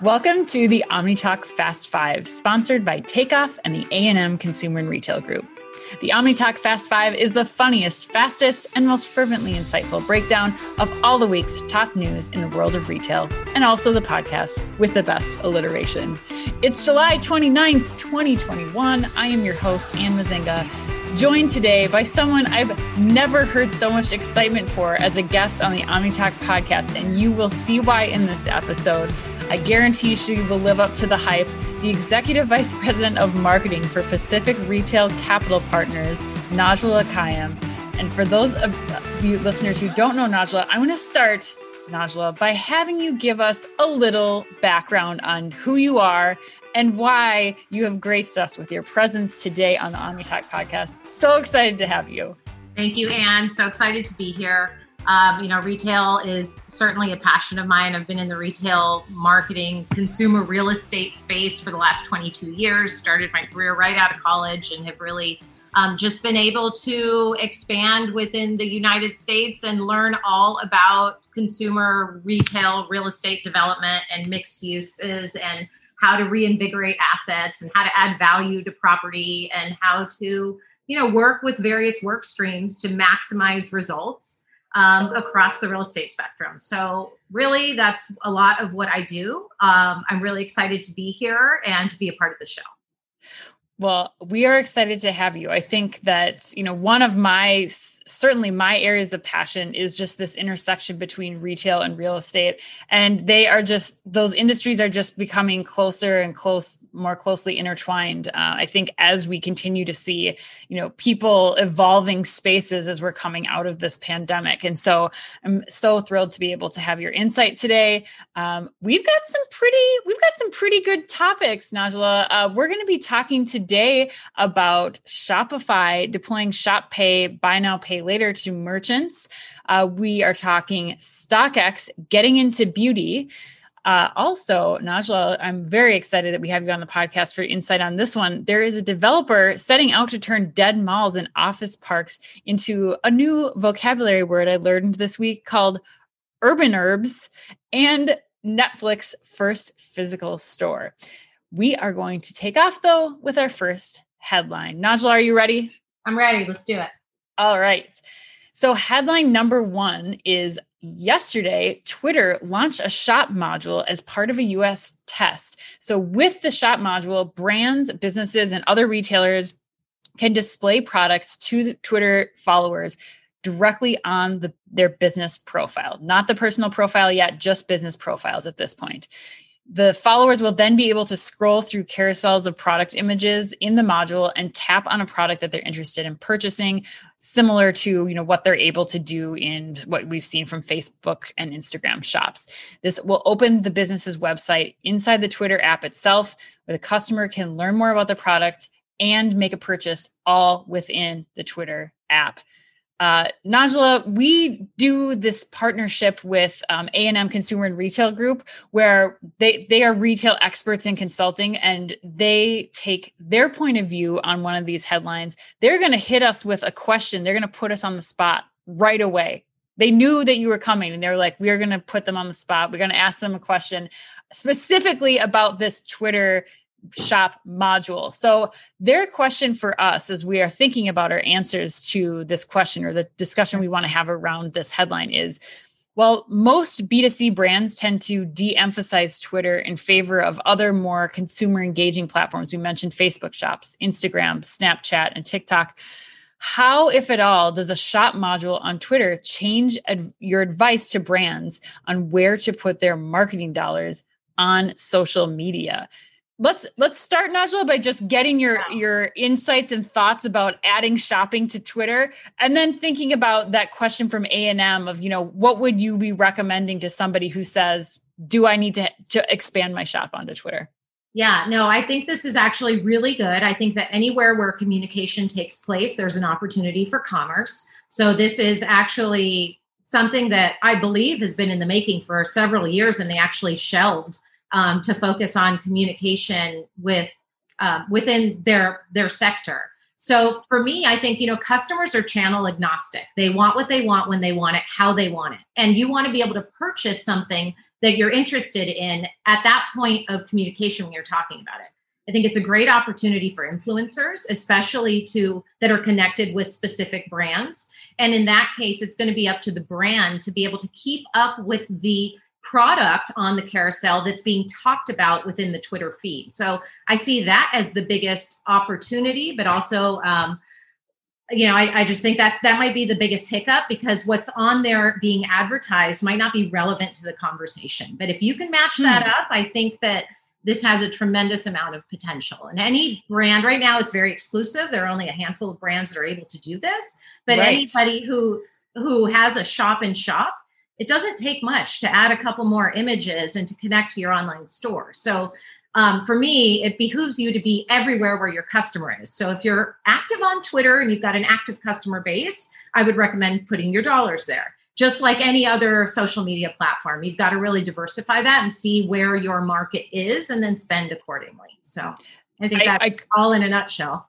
Welcome to the OmniTalk Fast Five, sponsored by Takeoff and the A&M Consumer and Retail Group. The OmniTalk Fast Five is the funniest, fastest, and most fervently insightful breakdown of all the week's top news in the world of retail, and also the podcast with the best alliteration. It's July 29th, 2021. I am your host, Anne Mezzenga joined today by someone I've never heard so much excitement for as a guest on the OmniTalk podcast, and you will see why in this episode. I guarantee she will live up to the hype. The Executive Vice President of Marketing for Pacific Retail Capital Partners, Najla Kayyem. And for those of you listeners who don't know Najla, I want to start, Najla, by having you give us a little background on who you are and why you have graced us with your presence today on the OmniTalk podcast. So excited to have you. Thank you, Anne. So excited to be here. Um, you know, retail is certainly a passion of mine. I've been in the retail marketing, consumer real estate space for the last 22 years. Started my career right out of college and have really um, just been able to expand within the United States and learn all about consumer retail real estate development and mixed uses and how to reinvigorate assets and how to add value to property and how to you know work with various work streams to maximize results um, across the real estate spectrum. So, really, that's a lot of what I do. Um, I'm really excited to be here and to be a part of the show. Well, we are excited to have you. I think that, you know, one of my certainly my areas of passion is just this intersection between retail and real estate. And they are just, those industries are just becoming closer and close, more closely intertwined. Uh, I think as we continue to see, you know, people evolving spaces as we're coming out of this pandemic. And so I'm so thrilled to be able to have your insight today. Um, we've got some pretty, we've got some pretty good topics, Najla. Uh, we're going to be talking to today about Shopify deploying Shop Pay, Buy Now, Pay Later to merchants. Uh, we are talking StockX getting into beauty. Uh, also, Najla, I'm very excited that we have you on the podcast for insight on this one. There is a developer setting out to turn dead malls and office parks into a new vocabulary word I learned this week called urbanurbs and Netflix first physical store. We are going to take off though with our first headline. Najla, are you ready? I'm ready. Let's do it. All right. So, headline number one is yesterday, Twitter launched a shop module as part of a US test. So, with the shop module, brands, businesses, and other retailers can display products to the Twitter followers directly on the, their business profile, not the personal profile yet, just business profiles at this point. The followers will then be able to scroll through carousels of product images in the module and tap on a product that they're interested in purchasing, similar to you know what they're able to do in what we've seen from Facebook and Instagram shops. This will open the business's website inside the Twitter app itself, where the customer can learn more about the product and make a purchase all within the Twitter app. Uh, Najla, we do this partnership with um, A&M Consumer and Retail Group, where they they are retail experts in consulting, and they take their point of view on one of these headlines. They're going to hit us with a question. They're going to put us on the spot right away. They knew that you were coming, and they were like, "We are going to put them on the spot. We're going to ask them a question specifically about this Twitter shop module. So, their question for us as we are thinking about our answers to this question or the discussion we want to have around this headline is well, most B2C brands tend to de emphasize Twitter in favor of other more consumer engaging platforms. We mentioned Facebook shops, Instagram, Snapchat, and TikTok. How, if at all, does a shop module on Twitter change ad- your advice to brands on where to put their marketing dollars on social media? Let's let's start Najla by just getting your your insights and thoughts about adding shopping to Twitter and then thinking about that question from A&M of you know what would you be recommending to somebody who says do I need to to expand my shop onto Twitter yeah, no, I think this is actually really good. I think that anywhere where communication takes place, there's an opportunity for commerce. So, this is actually something that I believe has been in the making for several years, and they actually shelved um, to focus on communication with uh, within their their sector. So for me, I think you know customers are channel agnostic. They want what they want when they want it, how they want it, and you want to be able to purchase something that you're interested in at that point of communication when you're talking about it. I think it's a great opportunity for influencers, especially to that are connected with specific brands. And in that case, it's going to be up to the brand to be able to keep up with the product on the carousel that's being talked about within the Twitter feed. So I see that as the biggest opportunity, but also, um, you know, I, I just think that's that might be the biggest hiccup because what's on there being advertised might not be relevant to the conversation. But if you can match that hmm. up, I think that this has a tremendous amount of potential. And any brand right now, it's very exclusive. There are only a handful of brands that are able to do this. But right. anybody who who has a shop and shop, it doesn't take much to add a couple more images and to connect to your online store. So um, for me, it behooves you to be everywhere where your customer is. So if you're active on Twitter and you've got an active customer base, I would recommend putting your dollars there just like any other social media platform you've got to really diversify that and see where your market is and then spend accordingly so i think that's I, I, all in a nutshell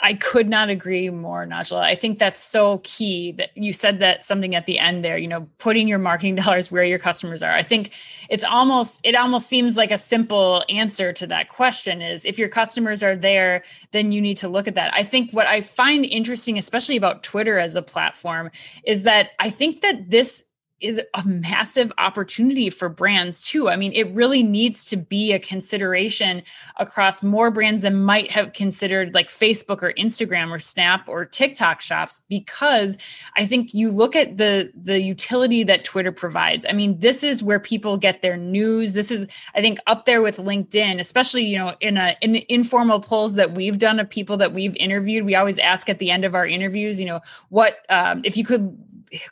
I could not agree more, Najla. I think that's so key that you said that something at the end there, you know, putting your marketing dollars where your customers are. I think it's almost, it almost seems like a simple answer to that question is if your customers are there, then you need to look at that. I think what I find interesting, especially about Twitter as a platform, is that I think that this is a massive opportunity for brands too. I mean, it really needs to be a consideration across more brands than might have considered like Facebook or Instagram or Snap or TikTok shops because I think you look at the the utility that Twitter provides. I mean, this is where people get their news. This is I think up there with LinkedIn, especially, you know, in a in informal polls that we've done of people that we've interviewed, we always ask at the end of our interviews, you know, what um, if you could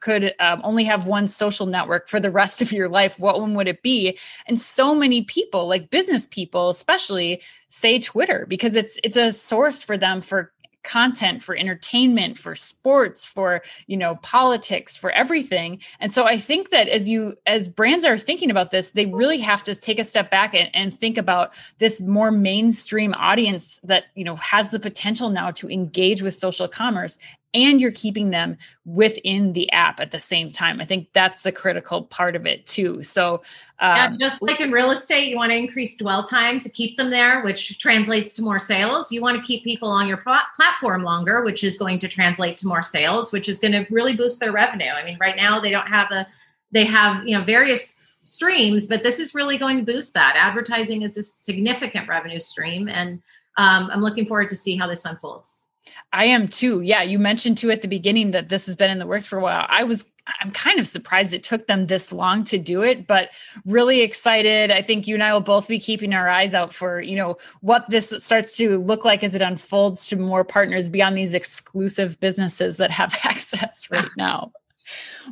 could um, only have one social network for the rest of your life, what one would it be? And so many people, like business people, especially, say Twitter because it's it's a source for them for content for entertainment for sports for you know politics for everything and so i think that as you as brands are thinking about this they really have to take a step back and, and think about this more mainstream audience that you know has the potential now to engage with social commerce and you're keeping them within the app at the same time. I think that's the critical part of it too. So, um, yeah, just like in real estate, you want to increase dwell time to keep them there, which translates to more sales. You want to keep people on your pl- platform longer, which is going to translate to more sales, which is going to really boost their revenue. I mean, right now they don't have a, they have you know various streams, but this is really going to boost that. Advertising is a significant revenue stream, and um, I'm looking forward to see how this unfolds. I am too. Yeah, you mentioned too at the beginning that this has been in the works for a while. I was I'm kind of surprised it took them this long to do it, but really excited. I think you and I will both be keeping our eyes out for, you know, what this starts to look like as it unfolds to more partners beyond these exclusive businesses that have access right ah. now.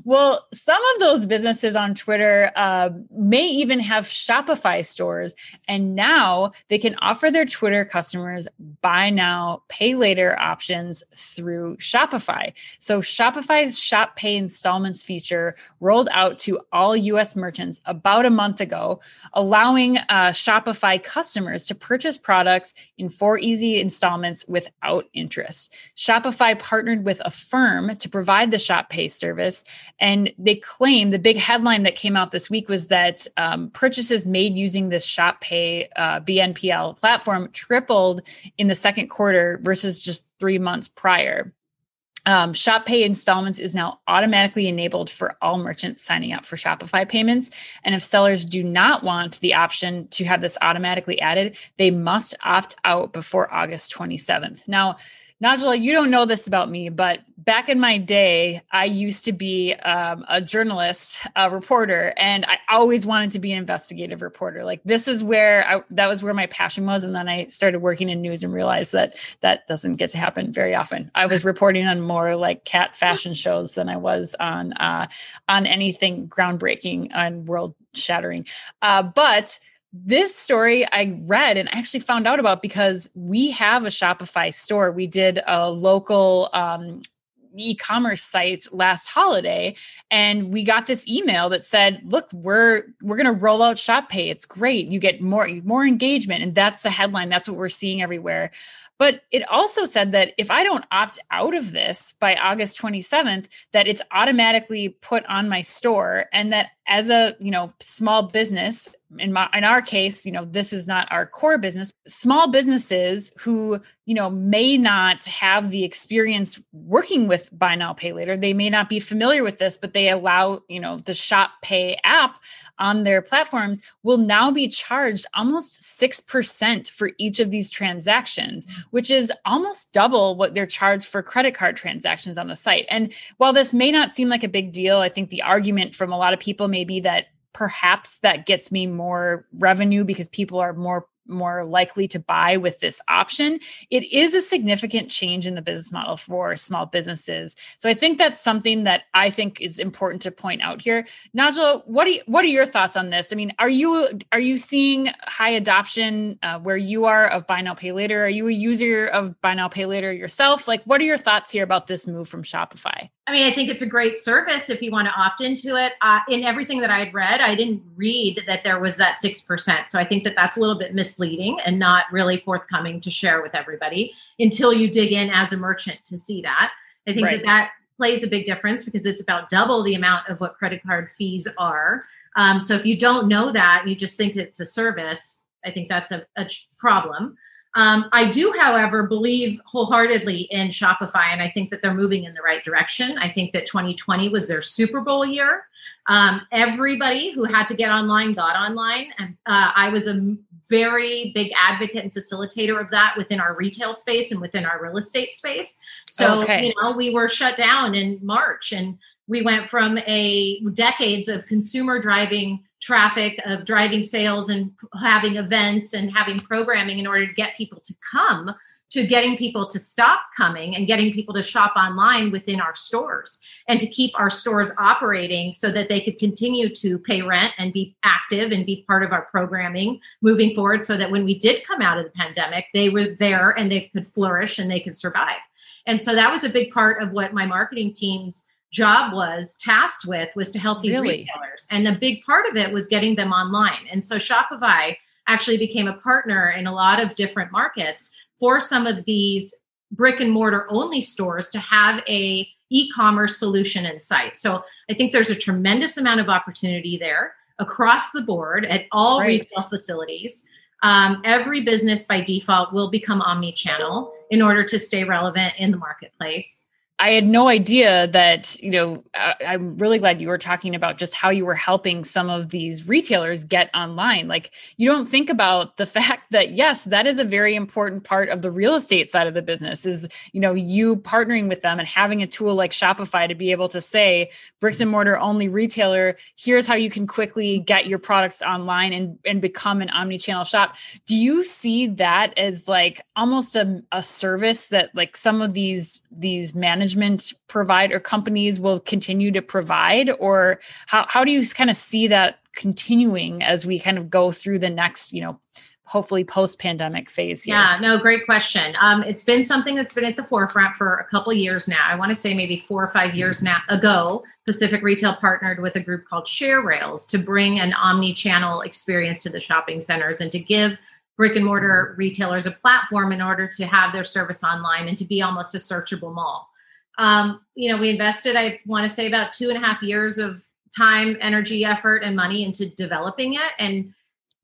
Well, some of those businesses on Twitter uh, may even have Shopify stores, and now they can offer their Twitter customers buy now, pay later options through Shopify. So, Shopify's Shop Pay installments feature rolled out to all US merchants about a month ago, allowing uh, Shopify customers to purchase products in four easy installments without interest. Shopify partnered with a firm to provide the Shop Pay service and they claim the big headline that came out this week was that um, purchases made using this Shop Pay uh, BNPL platform tripled in the second quarter versus just three months prior. Um, Shop Pay installments is now automatically enabled for all merchants signing up for Shopify payments. And if sellers do not want the option to have this automatically added, they must opt out before August 27th. Now, Najla, you don't know this about me, but back in my day, I used to be um, a journalist, a reporter, and I always wanted to be an investigative reporter. Like this is where I, that was where my passion was, and then I started working in news and realized that that doesn't get to happen very often. I was reporting on more like cat fashion shows than I was on uh, on anything groundbreaking and world shattering. Uh, but this story I read and actually found out about because we have a Shopify store. We did a local um, e-commerce site last holiday and we got this email that said look we're we're going to roll out shop pay it's great. You get more more engagement. And that's the headline. That's what we're seeing everywhere but it also said that if I don't opt out of this by August 27th, that it's automatically put on my store and that as a you know small business in my in our case you know this is not our core business small businesses who you know may not have the experience working with buy now pay later they may not be familiar with this but they allow you know the shop pay app on their platforms will now be charged almost 6% for each of these transactions which is almost double what they're charged for credit card transactions on the site. And while this may not seem like a big deal i think the argument from a lot of people may be that perhaps that gets me more revenue because people are more more likely to buy with this option. It is a significant change in the business model for small businesses. So i think that's something that i think is important to point out here. Najla what are you, what are your thoughts on this? I mean are you are you seeing high adoption uh, where you are of buy now pay later? Are you a user of buy now pay later yourself? Like what are your thoughts here about this move from shopify I mean, I think it's a great service if you want to opt into it. Uh, in everything that I had read, I didn't read that there was that 6%. So I think that that's a little bit misleading and not really forthcoming to share with everybody until you dig in as a merchant to see that. I think right. that that plays a big difference because it's about double the amount of what credit card fees are. Um, so if you don't know that, you just think it's a service, I think that's a, a problem. Um, I do, however, believe wholeheartedly in Shopify, and I think that they're moving in the right direction. I think that 2020 was their Super Bowl year. Um, everybody who had to get online got online, and uh, I was a very big advocate and facilitator of that within our retail space and within our real estate space. So, okay. you know, we were shut down in March, and we went from a decades of consumer driving traffic of driving sales and having events and having programming in order to get people to come to getting people to stop coming and getting people to shop online within our stores and to keep our stores operating so that they could continue to pay rent and be active and be part of our programming moving forward so that when we did come out of the pandemic they were there and they could flourish and they could survive. And so that was a big part of what my marketing teams job was tasked with was to help these really? retailers. And a big part of it was getting them online. And so Shopify actually became a partner in a lot of different markets for some of these brick and mortar only stores to have a e-commerce solution in sight. So I think there's a tremendous amount of opportunity there across the board at all right. retail facilities. Um, every business by default will become omni-channel in order to stay relevant in the marketplace. I had no idea that, you know, I'm really glad you were talking about just how you were helping some of these retailers get online. Like, you don't think about the fact that, yes, that is a very important part of the real estate side of the business is, you know, you partnering with them and having a tool like Shopify to be able to say, bricks and mortar only retailer, here's how you can quickly get your products online and, and become an omni channel shop. Do you see that as like almost a, a service that like some of these, these managers management provide or companies will continue to provide or how, how do you kind of see that continuing as we kind of go through the next you know hopefully post pandemic phase here? Yeah, no, great question. Um, it's been something that's been at the forefront for a couple years now. I want to say maybe four or five years now ago, Pacific Retail partnered with a group called Share Rails to bring an omni channel experience to the shopping centers and to give brick and mortar retailers a platform in order to have their service online and to be almost a searchable mall. Um, you know, we invested, I want to say, about two and a half years of time, energy, effort, and money into developing it. And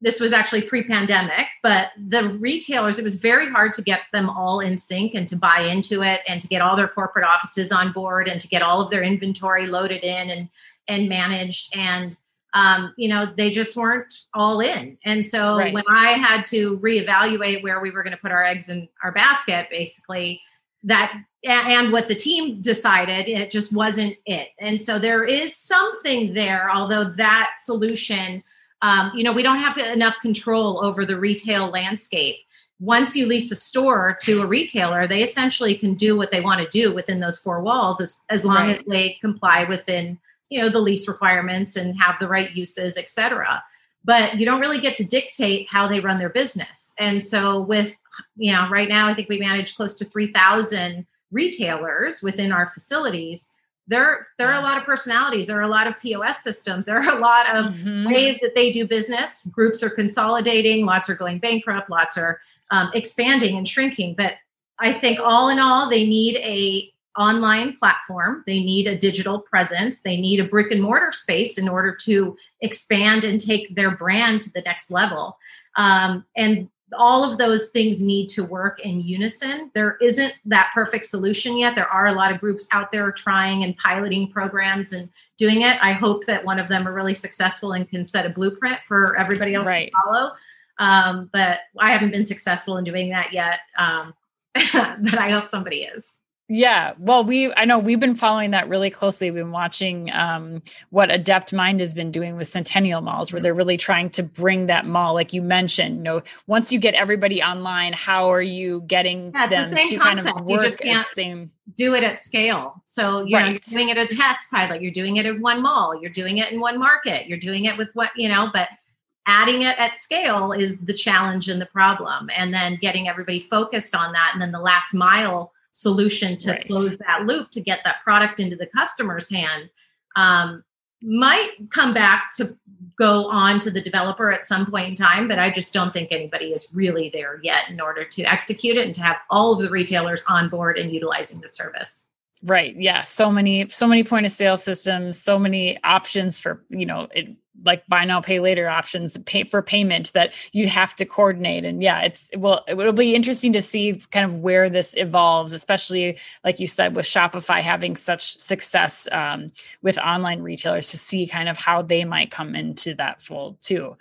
this was actually pre pandemic, but the retailers, it was very hard to get them all in sync and to buy into it and to get all their corporate offices on board and to get all of their inventory loaded in and, and managed. And, um, you know, they just weren't all in. And so right. when I had to reevaluate where we were going to put our eggs in our basket, basically, that and what the team decided it just wasn't it. And so there is something there although that solution um, you know we don't have enough control over the retail landscape. Once you lease a store to a retailer they essentially can do what they want to do within those four walls as, as long right. as they comply within you know the lease requirements and have the right uses etc but you don't really get to dictate how they run their business. And so with you know, right now I think we manage close to 3,000 retailers within our facilities. There, there are a lot of personalities. There are a lot of POS systems. There are a lot of mm-hmm. ways that they do business. Groups are consolidating. Lots are going bankrupt. Lots are um, expanding and shrinking. But I think all in all, they need a online platform. They need a digital presence. They need a brick and mortar space in order to expand and take their brand to the next level. Um, and all of those things need to work in unison. There isn't that perfect solution yet. There are a lot of groups out there trying and piloting programs and doing it. I hope that one of them are really successful and can set a blueprint for everybody else right. to follow. Um, but I haven't been successful in doing that yet. Um, but I hope somebody is. Yeah. Well, we, I know we've been following that really closely. We've been watching um, what Adeptmind has been doing with Centennial malls, where they're really trying to bring that mall, like you mentioned, you know, once you get everybody online, how are you getting yeah, them the to concept. kind of work as same? Do it at scale. So, you right. know, you're doing it a test pilot, you're doing it in one mall, you're doing it in one market, you're doing it with what, you know, but adding it at scale is the challenge and the problem. And then getting everybody focused on that. And then the last mile, solution to right. close that loop to get that product into the customer's hand um, might come back to go on to the developer at some point in time but i just don't think anybody is really there yet in order to execute it and to have all of the retailers on board and utilizing the service right. Yeah. So many so many point of sale systems so many options for you know it, like buy now pay later options pay for payment that you'd have to coordinate. And yeah it's well it'll be interesting to see kind of where this evolves especially like you said with shopify having such success um, with online retailers to see kind of how they might come into that fold too.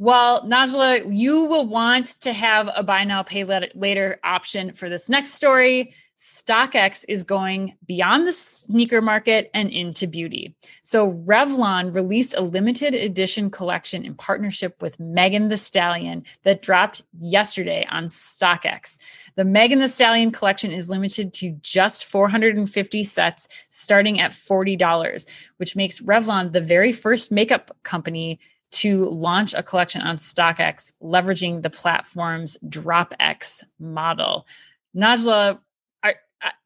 Well, Najla, you will want to have a buy now, pay later option for this next story. StockX is going beyond the sneaker market and into beauty. So, Revlon released a limited edition collection in partnership with Megan Thee Stallion that dropped yesterday on StockX. The Megan Thee Stallion collection is limited to just 450 sets, starting at $40, which makes Revlon the very first makeup company to launch a collection on StockX, leveraging the platform's DropX model. Najla,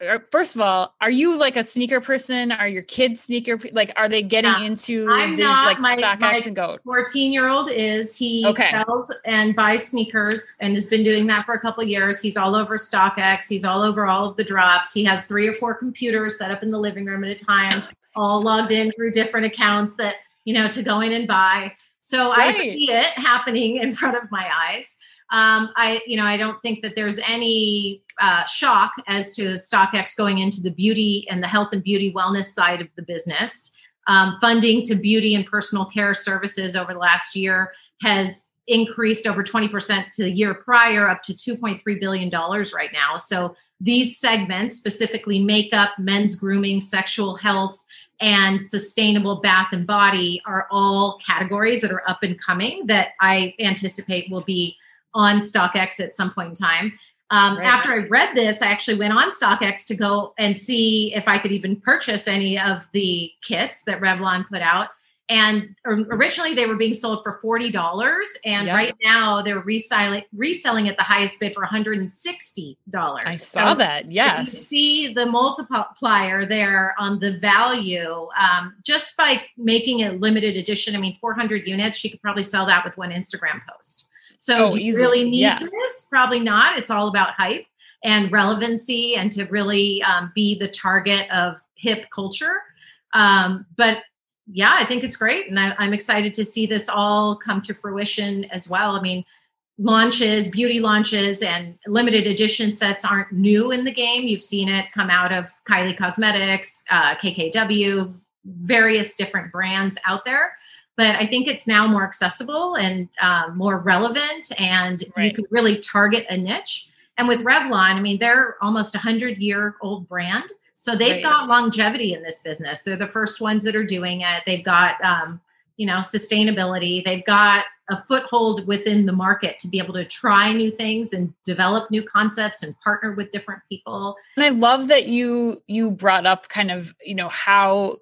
Er, first of all, are you like a sneaker person? Are your kids sneaker like? Are they getting yeah, into I'm these not. like my, stock StockX and Goat? Fourteen year old is he okay. sells and buys sneakers and has been doing that for a couple years. He's all over StockX. He's all over all of the drops. He has three or four computers set up in the living room at a time, all logged in through different accounts that you know to go in and buy. So right. I see it happening in front of my eyes um, I, you know, I don't think that there's any uh, shock as to StockX going into the beauty and the health and beauty wellness side of the business. Um, funding to beauty and personal care services over the last year has increased over 20% to the year prior, up to $2.3 billion right now. So these segments, specifically makeup, men's grooming, sexual health, and sustainable bath and body, are all categories that are up and coming that I anticipate will be on StockX at some point in time. Um, right. After I read this, I actually went on StockX to go and see if I could even purchase any of the kits that Revlon put out. And originally they were being sold for $40. And yep. right now they're reselling, reselling at the highest bid for $160. I saw so that. Yes. You see the multiplier there on the value um, just by making it limited edition. I mean, 400 units, she could probably sell that with one Instagram post. So, oh, do you easily. really need yeah. this? Probably not. It's all about hype and relevancy and to really um, be the target of hip culture. Um, but yeah, I think it's great. And I, I'm excited to see this all come to fruition as well. I mean, launches, beauty launches, and limited edition sets aren't new in the game. You've seen it come out of Kylie Cosmetics, uh, KKW, various different brands out there but I think it's now more accessible and um, more relevant, and right. you can really target a niche. And with Revlon, I mean, they're almost a hundred year old brand, so they've right. got longevity in this business. They're the first ones that are doing it. They've got, um, you know, sustainability. They've got a foothold within the market to be able to try new things and develop new concepts and partner with different people. And I love that you you brought up kind of you know how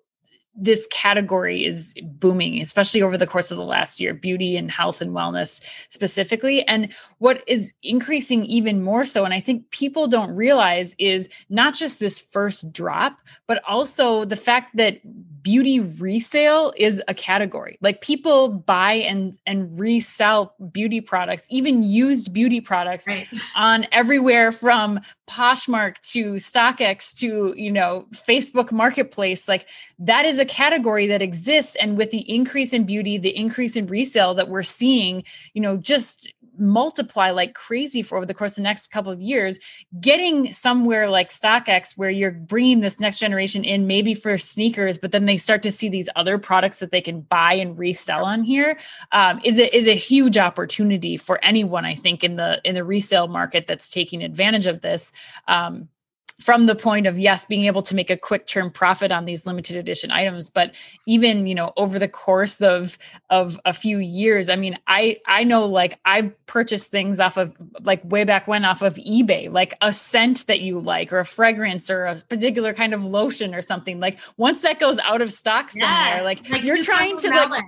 this category is booming, especially over the course of the last year, beauty and health and wellness specifically. And what is increasing even more so, and I think people don't realize, is not just this first drop, but also the fact that beauty resale is a category. Like people buy and and resell beauty products, even used beauty products right. on everywhere from Poshmark to StockX to, you know, Facebook Marketplace. Like that is a category that exists and with the increase in beauty, the increase in resale that we're seeing, you know, just multiply like crazy for over the course of the next couple of years getting somewhere like stockx where you're bringing this next generation in maybe for sneakers but then they start to see these other products that they can buy and resell on here um, is a, is a huge opportunity for anyone i think in the in the resale market that's taking advantage of this. Um, from the point of yes being able to make a quick term profit on these limited edition items but even you know over the course of of a few years i mean i i know like i've purchased things off of like way back when off of ebay like a scent that you like or a fragrance or a particular kind of lotion or something. Like once that goes out of stock somewhere yeah, like, like you're trying to like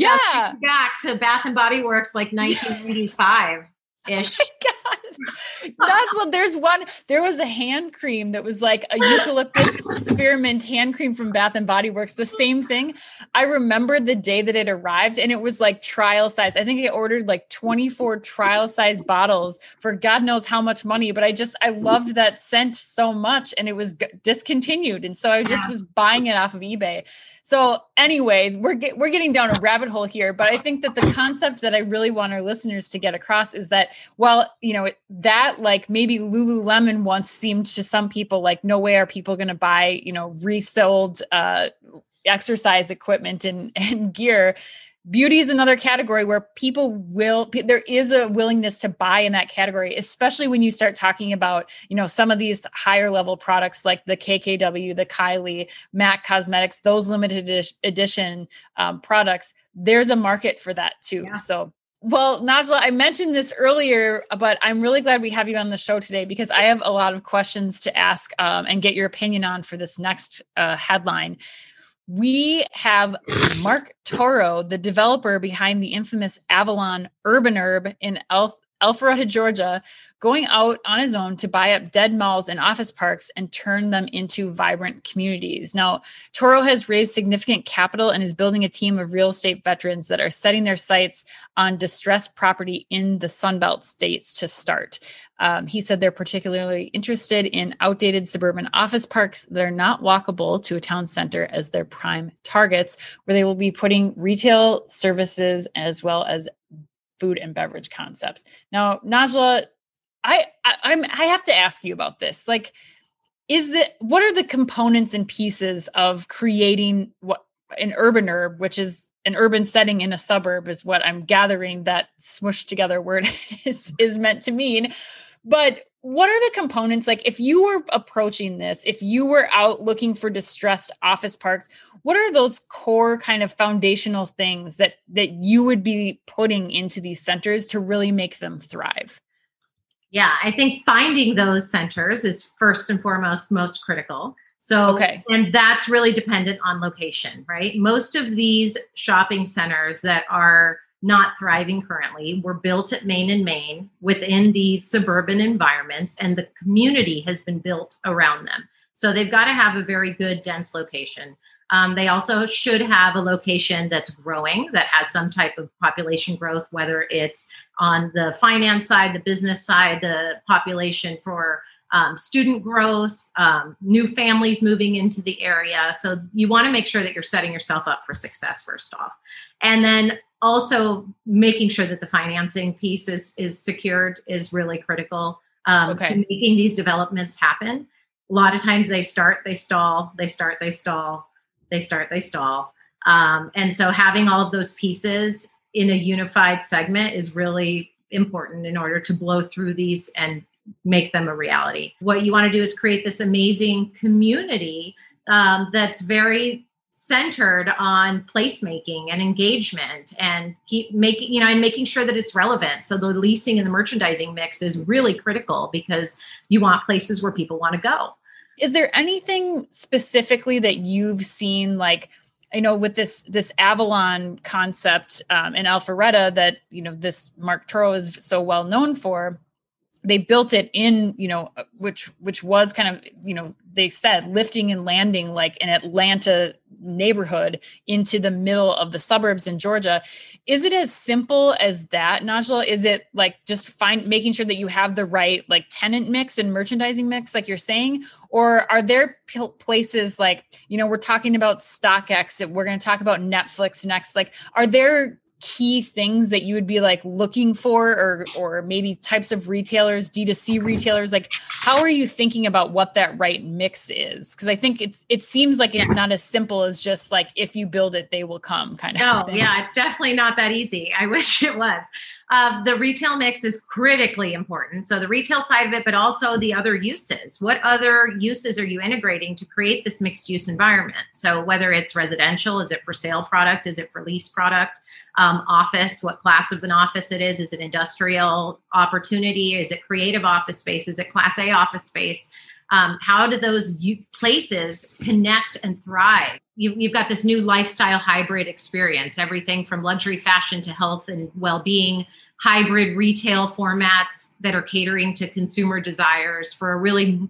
yeah. back to bath and body works like 1985 ish. There's one. There was a hand cream that was like a eucalyptus spearmint hand cream from Bath and Body Works. The same thing. I remember the day that it arrived, and it was like trial size. I think I ordered like 24 trial size bottles for God knows how much money. But I just I loved that scent so much, and it was discontinued, and so I just was buying it off of eBay. So anyway, we're get, we're getting down a rabbit hole here, but I think that the concept that I really want our listeners to get across is that while you know that like maybe Lululemon once seemed to some people like no way are people going to buy you know resold uh, exercise equipment and and gear beauty is another category where people will there is a willingness to buy in that category especially when you start talking about you know some of these higher level products like the kkw the kylie mac cosmetics those limited edition um, products. There's a market for that too. Yeah. so well, Najla, I mentioned this earlier, but I'm really glad we have you on the show today because I have a lot of questions to ask um, and get your opinion on for this next uh, headline we have Mark Toro, the developer behind the infamous Avalon Urbanurb in Elf, Alpharetta, Georgia, going out on his own to buy up dead malls and office parks and turn them into vibrant communities. Now, Toro has raised significant capital and is building a team of real estate veterans that are setting their sights on distressed property in the Sunbelt states to start. Um, he said they're particularly interested in outdated suburban office parks that are not walkable to a town center as their prime targets, where they will be putting retail services as well as food and beverage concepts. Now, Najla, I, I I'm I have to ask you about this. Like, is the what are the components and pieces of creating what an urbanurb, which is an urban setting in a suburb, is what I'm gathering that smushed together word is, is meant to mean. But what are the components? Like if you were approaching this if you were out looking for distressed office parks what are those core kind of foundational things that that you would be putting into these centers to really make them thrive? Yeah i think finding those centers is first and foremost most critical. So okay. and that's really dependent on location right? Most of these shopping centers that are not thriving currently were built at Main and Main within these suburban environments, and the community has been built around them. So they've got to have a very good, dense location. Um, they also should have a location that's growing, that has some type of population growth, whether it's on the finance side, the business side, the population for um, student growth, um, new families moving into the area. So you want to make sure that you're setting yourself up for success first off. And then also making sure that the financing piece is is secured is really critical um, okay. to making these developments happen. A lot of times they start, they stall, they start, they stall, they start, they stall. Um, and so having all of those pieces in a unified segment is really important in order to blow through these and make them a reality. What you want to do is create this amazing community um, that's very centered on placemaking and engagement and keep making you know and making sure that it's relevant. So the leasing and the merchandising mix is really critical because you want places where people want to go. Is there anything specifically that you've seen like you know with this this Avalon concept um, in Alpharetta that you know this Mark Toro is so well known for they built it in you know uh, which which was kind of you know they said lifting and landing like an atlanta neighborhood into the middle of the suburbs in georgia. Is it as simple as that najla? Is it like just find making sure that you have the right like tenant mix and merchandising mix like you're saying? Or are there places like you know we're talking about stockx we're going to talk about netflix next like are there key things that you would be like looking for or or maybe types of retailers d2c retailers like how are you thinking about what that right mix is because i think it's it seems like it's yeah. not as simple as just like if you build it they will come kind of no thing. yeah it's definitely not that easy i wish it was uh, the retail mix is critically important so the retail side of it but also the other uses what other uses are you integrating to create this mixed use environment so whether it's residential is it for sale product is it for lease product um, office, what class of an office it is. Is it industrial opportunity? Is it creative office space? Is it class A office space? Um, how do those u- places connect and thrive? You, you've got this new lifestyle hybrid experience, everything from luxury fashion to health and well being, hybrid retail formats that are catering to consumer desires for a really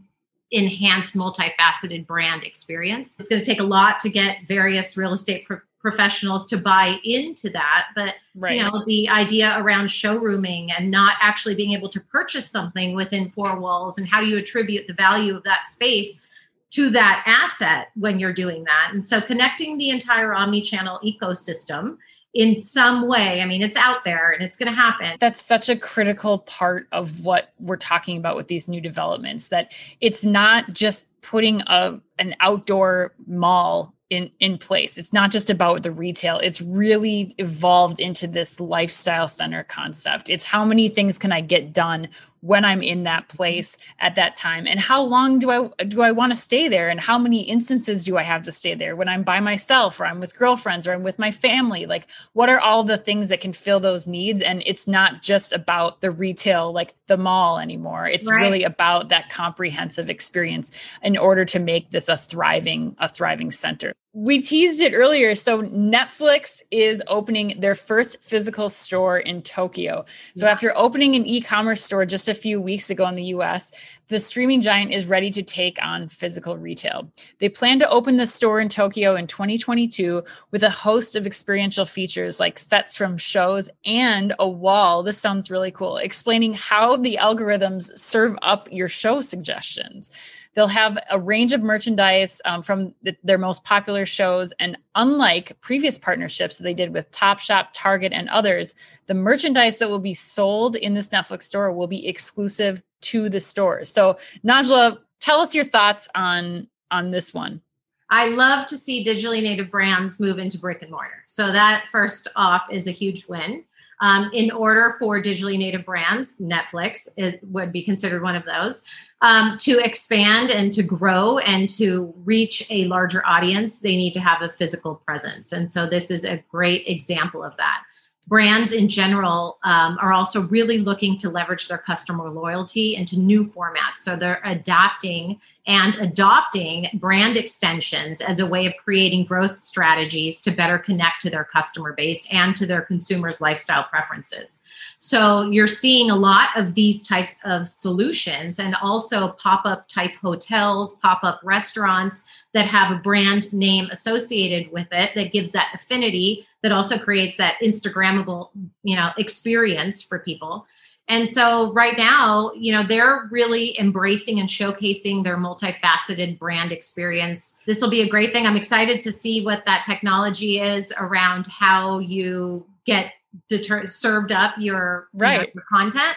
enhanced multifaceted brand experience. It's going to take a lot to get various real estate pro- professionals to buy into that but right. you know the idea around showrooming and not actually being able to purchase something within four walls and how do you attribute the value of that space to that asset when you're doing that and so connecting the entire omni-channel ecosystem in some way. I mean, it's out there and it's going to happen. That's such a critical part of what we're talking about with these new developments that it's not just putting a an outdoor mall in in place it's not just about the retail it's really evolved into this lifestyle center concept it's how many things can i get done when I'm in that mm-hmm. place at that time? And how long do I do I want to stay there? And how many instances do I have to stay there when I'm by myself or I'm with girlfriends or I'm with my family? Like what are all the things that can fill those needs? And it's not just about the retail like the mall anymore. It's right. really about that comprehensive experience in order to make this a thriving a thriving center we teased it earlier. So Netflix is opening their first physical store in Tokyo. So yeah. after opening an e-commerce store just a few weeks ago in the US, the streaming giant is ready to take on physical retail. They plan to open the store in Tokyo in 2022 with a host of experiential features like sets from shows and a wall. This sounds really cool, explaining how the algorithms serve up your show suggestions. They'll have a range of merchandise um, from the, their most popular shows. And unlike previous partnerships that they did with Topshop, Target, and others, the merchandise that will be sold in this Netflix store will be exclusive to the stores. So, Najla, tell us your thoughts on on this one. I love to see digitally native brands move into brick and mortar. So that first off is a huge win. Um, in order for digitally native brands, Netflix it would be considered one of those, um, to expand and to grow and to reach a larger audience, they need to have a physical presence. And so this is a great example of that. Brands in general um, are also really looking to leverage their customer loyalty into new formats. So they're adapting and adopting brand extensions as a way of creating growth strategies to better connect to their customer base and to their consumers' lifestyle preferences. So you're seeing a lot of these types of solutions and also pop up type hotels, pop up restaurants that have a brand name associated with it that gives that affinity that also creates that instagrammable you know experience for people and so right now, you know, they're really embracing and showcasing their multifaceted brand experience. This will be a great thing. I'm excited to see what that technology is around how you get deter- served up your, right. You know, your content.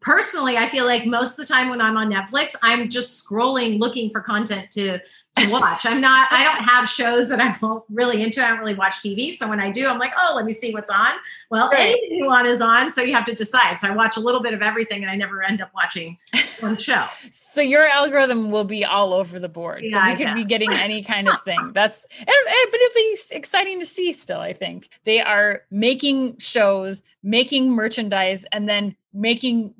Personally, I feel like most of the time when I'm on Netflix, I'm just scrolling looking for content to to watch. I'm not, I don't have shows that I'm really into. I don't really watch TV. So when I do, I'm like, oh, let me see what's on. Well, right. anything you want is on. So you have to decide. So I watch a little bit of everything and I never end up watching one show. so your algorithm will be all over the board. Yeah, so we I could guess. be getting any kind of thing. That's, and, and, but it'll be exciting to see still, I think. They are making shows, making merchandise, and then making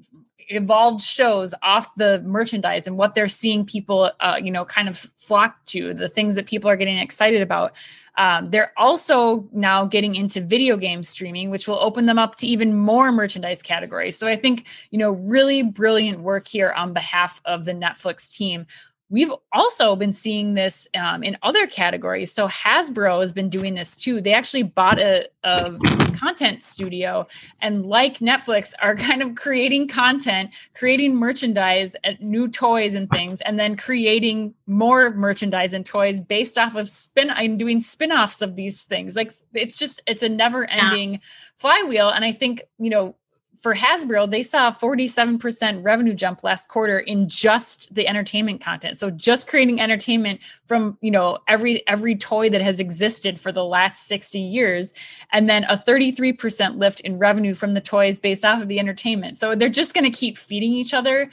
evolved shows off the merchandise and what they're seeing people uh, you know kind of flock to the things that people are getting excited about. Um, they're also now getting into video game streaming which will open them up to even more merchandise categories. So i think you know really brilliant work here on behalf of the netflix team We've also been seeing this um, in other categories. So Hasbro has been doing this too. They actually bought a, a content studio and, like Netflix, are kind of creating content, creating merchandise, and new toys and things, and then creating more merchandise and toys based off of spin and doing spin-offs of these things. Like it's just it's a never-ending yeah. flywheel. And I think you know for Hasbro, they saw a 47% revenue jump last quarter in just the entertainment content. So just creating entertainment from, you know, every every toy that has existed for the last 60 years and then a 33% lift in revenue from the toys based off of the entertainment. So they're just going to keep feeding each other.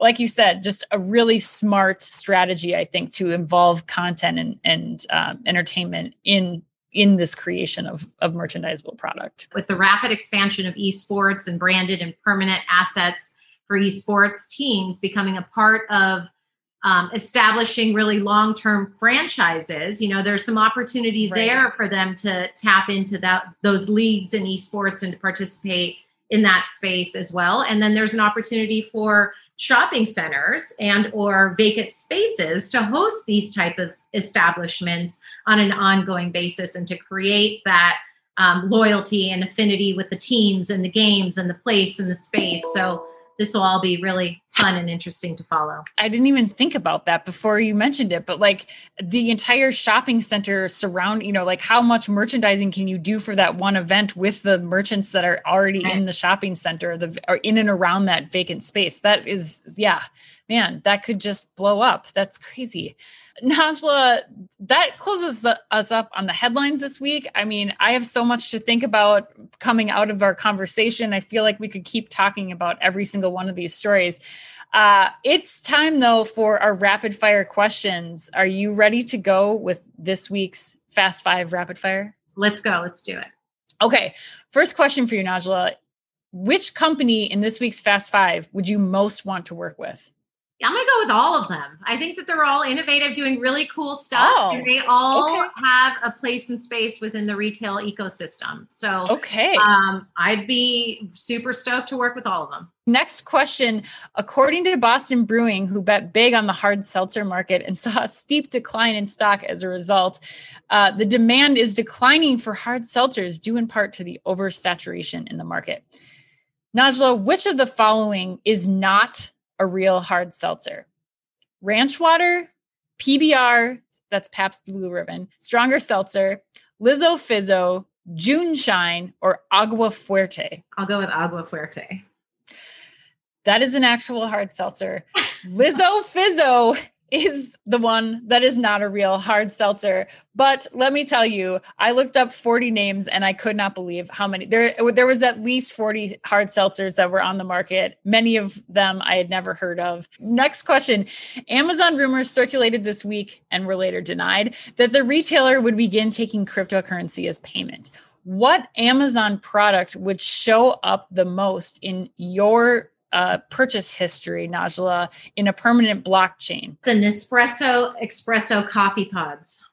Like you said, just a really smart strategy, I think, to involve content and, and um, entertainment in in this creation of, of merchandisable product. With the rapid expansion of esports and branded and permanent assets for esports teams becoming a part of um, establishing really long-term franchises you know there's some opportunity right. there for them to tap into that those leagues in esports and to participate in that space as well and then there's an opportunity for shopping centers and or vacant spaces to host these type of establishments on an ongoing basis and to create that um, loyalty and affinity with the teams and the games and the place and the space. So this will all be really fun and interesting to follow. I didn't even think about that before you mentioned it, but like the entire shopping center surround, you know, like how much merchandising can you do for that one event with the merchants that are already right. in the shopping center, the or in and around that vacant space? That is, yeah, man, that could just blow up. That's crazy. Najla, that closes us up on the headlines this week. I mean, I have so much to think about coming out of our conversation. I feel like we could keep talking about every single one of these stories. Uh, it's time, though, for our rapid fire questions. Are you ready to go with this week's Fast Five rapid fire? Let's go. Let's do it. Okay. First question for you, Najla. Which company in this week's Fast Five would you most want to work with? I'm going to go with all of them. I think that they're all innovative, doing really cool stuff. Oh, and they all okay. have a place and space within the retail ecosystem. So, okay. Um, I'd be super stoked to work with all of them. Next question. According to Boston Brewing, who bet big on the hard seltzer market and saw a steep decline in stock as a result, uh, the demand is declining for hard seltzers due in part to the oversaturation in the market. Najla, which of the following is not a real hard seltzer. Ranch water, PBR, that's Pabst Blue Ribbon, stronger seltzer, Lizzo Fizzo, JuneShine, or Agua Fuerte. I'll go with Agua Fuerte. That is an actual hard seltzer. Lizzo Fizzo is the one that is not a real hard seltzer. But let me tell you, I looked up 40 names and I could not believe how many there there was at least 40 hard seltzers that were on the market. Many of them I had never heard of. Next question. Amazon rumors circulated this week and were later denied that the retailer would begin taking cryptocurrency as payment. What Amazon product would show up the most in your uh, purchase history, Najla, in a permanent blockchain? The Nespresso Espresso coffee pods.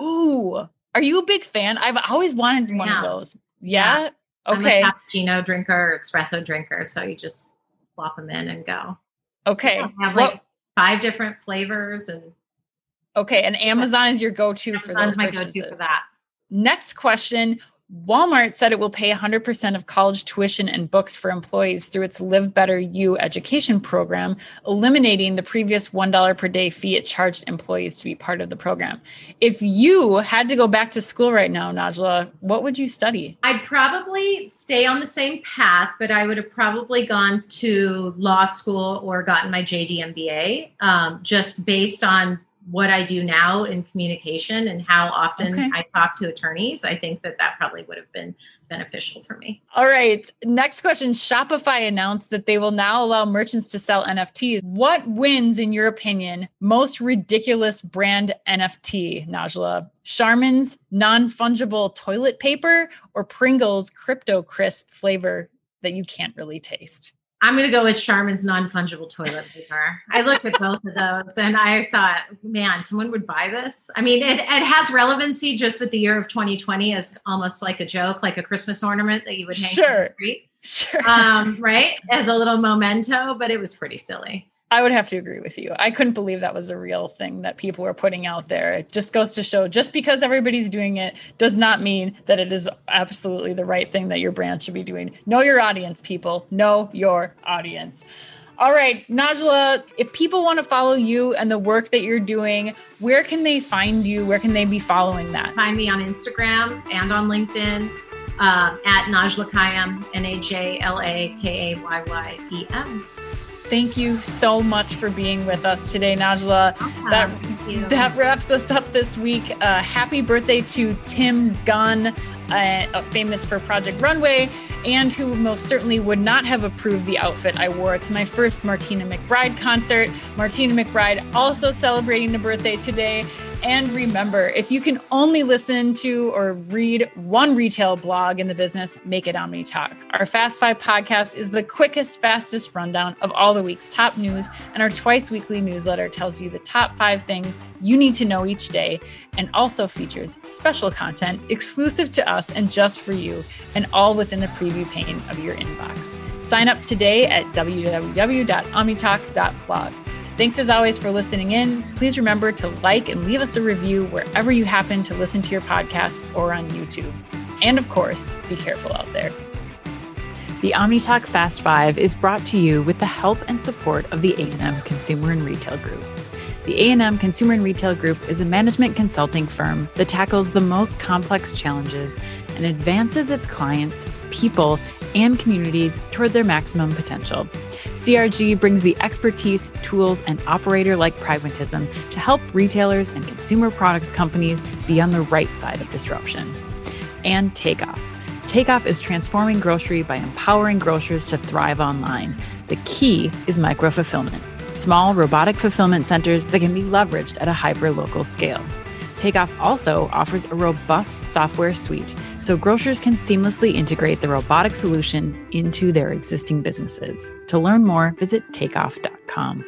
Ooh, are you a big fan? I've always wanted yeah. one of those. Yeah. yeah. Okay. I'm a cappuccino drinker, espresso drinker, so you just plop them in and go. Okay. Yeah, have like five different flavors and. Okay, and Amazon is your go-to Amazon's for those my purchases. go-to for that. Next question: Walmart said it will pay 100% of college tuition and books for employees through its Live Better U education program, eliminating the previous $1 per day fee it charged employees to be part of the program. If you had to go back to school right now, Najla, what would you study? I'd probably stay on the same path, but I would have probably gone to law school or gotten my JD MBA um, just based on what I do now in communication and how often okay. I talk to attorneys, I think that that probably would have been beneficial for me. All right. Next question Shopify announced that they will now allow merchants to sell NFTs. What wins, in your opinion, most ridiculous brand NFT, Najla? Charmin's non fungible toilet paper or Pringles Crypto Crisp flavor that you can't really taste? I'm going to go with Charmin's non fungible toilet paper. I looked at both of those and I thought, man, someone would buy this. I mean, it, it has relevancy just with the year of 2020 as almost like a joke, like a Christmas ornament that you would hang sure. on the street. Sure. Um, right? As a little memento, but it was pretty silly. I would have to agree with you. I couldn't believe that was a real thing that people were putting out there. It just goes to show just because everybody's doing it does not mean that it is absolutely the right thing that your brand should be doing. Know your audience, people. Know your audience. All right, Najla, if people want to follow you and the work that you're doing, where can they find you? Where can they be following that? Find me on Instagram and on LinkedIn uh, at Najla Kayyem, N A J L A K A Y Y E M. Thank you so much for being with us today, Najla. That that wraps us up this week. Uh, happy birthday to Tim Gunn, uh, famous for Project Runway, and who most certainly would not have approved the outfit I wore to my first Martina McBride concert. Martina McBride also celebrating a birthday today. And remember, if you can only listen to or read one retail blog in the business, make it Omni Talk. Our Fast Five podcast is the quickest, fastest rundown of all the week's top news, and our twice weekly newsletter tells you the top five things you need to know each day and also features special content exclusive to us and just for you, and all within the preview pane of your inbox. Sign up today at www.omnitalk.blog. Thanks as always for listening in. Please remember to like and leave us a review wherever you happen to listen to your podcast or on YouTube. And of course, be careful out there. The OmniTalk Fast Five is brought to you with the help and support of the A&M Consumer and Retail Group. The A&M Consumer and Retail Group is a management consulting firm that tackles the most complex challenges and advances its clients, people, and communities toward their maximum potential. CRG brings the expertise, tools, and operator like pragmatism to help retailers and consumer products companies be on the right side of disruption. And Takeoff. Takeoff is transforming grocery by empowering grocers to thrive online. The key is micro fulfillment, small robotic fulfillment centers that can be leveraged at a hyper local scale. Takeoff also offers a robust software suite so grocers can seamlessly integrate the robotic solution into their existing businesses. To learn more, visit takeoff.com.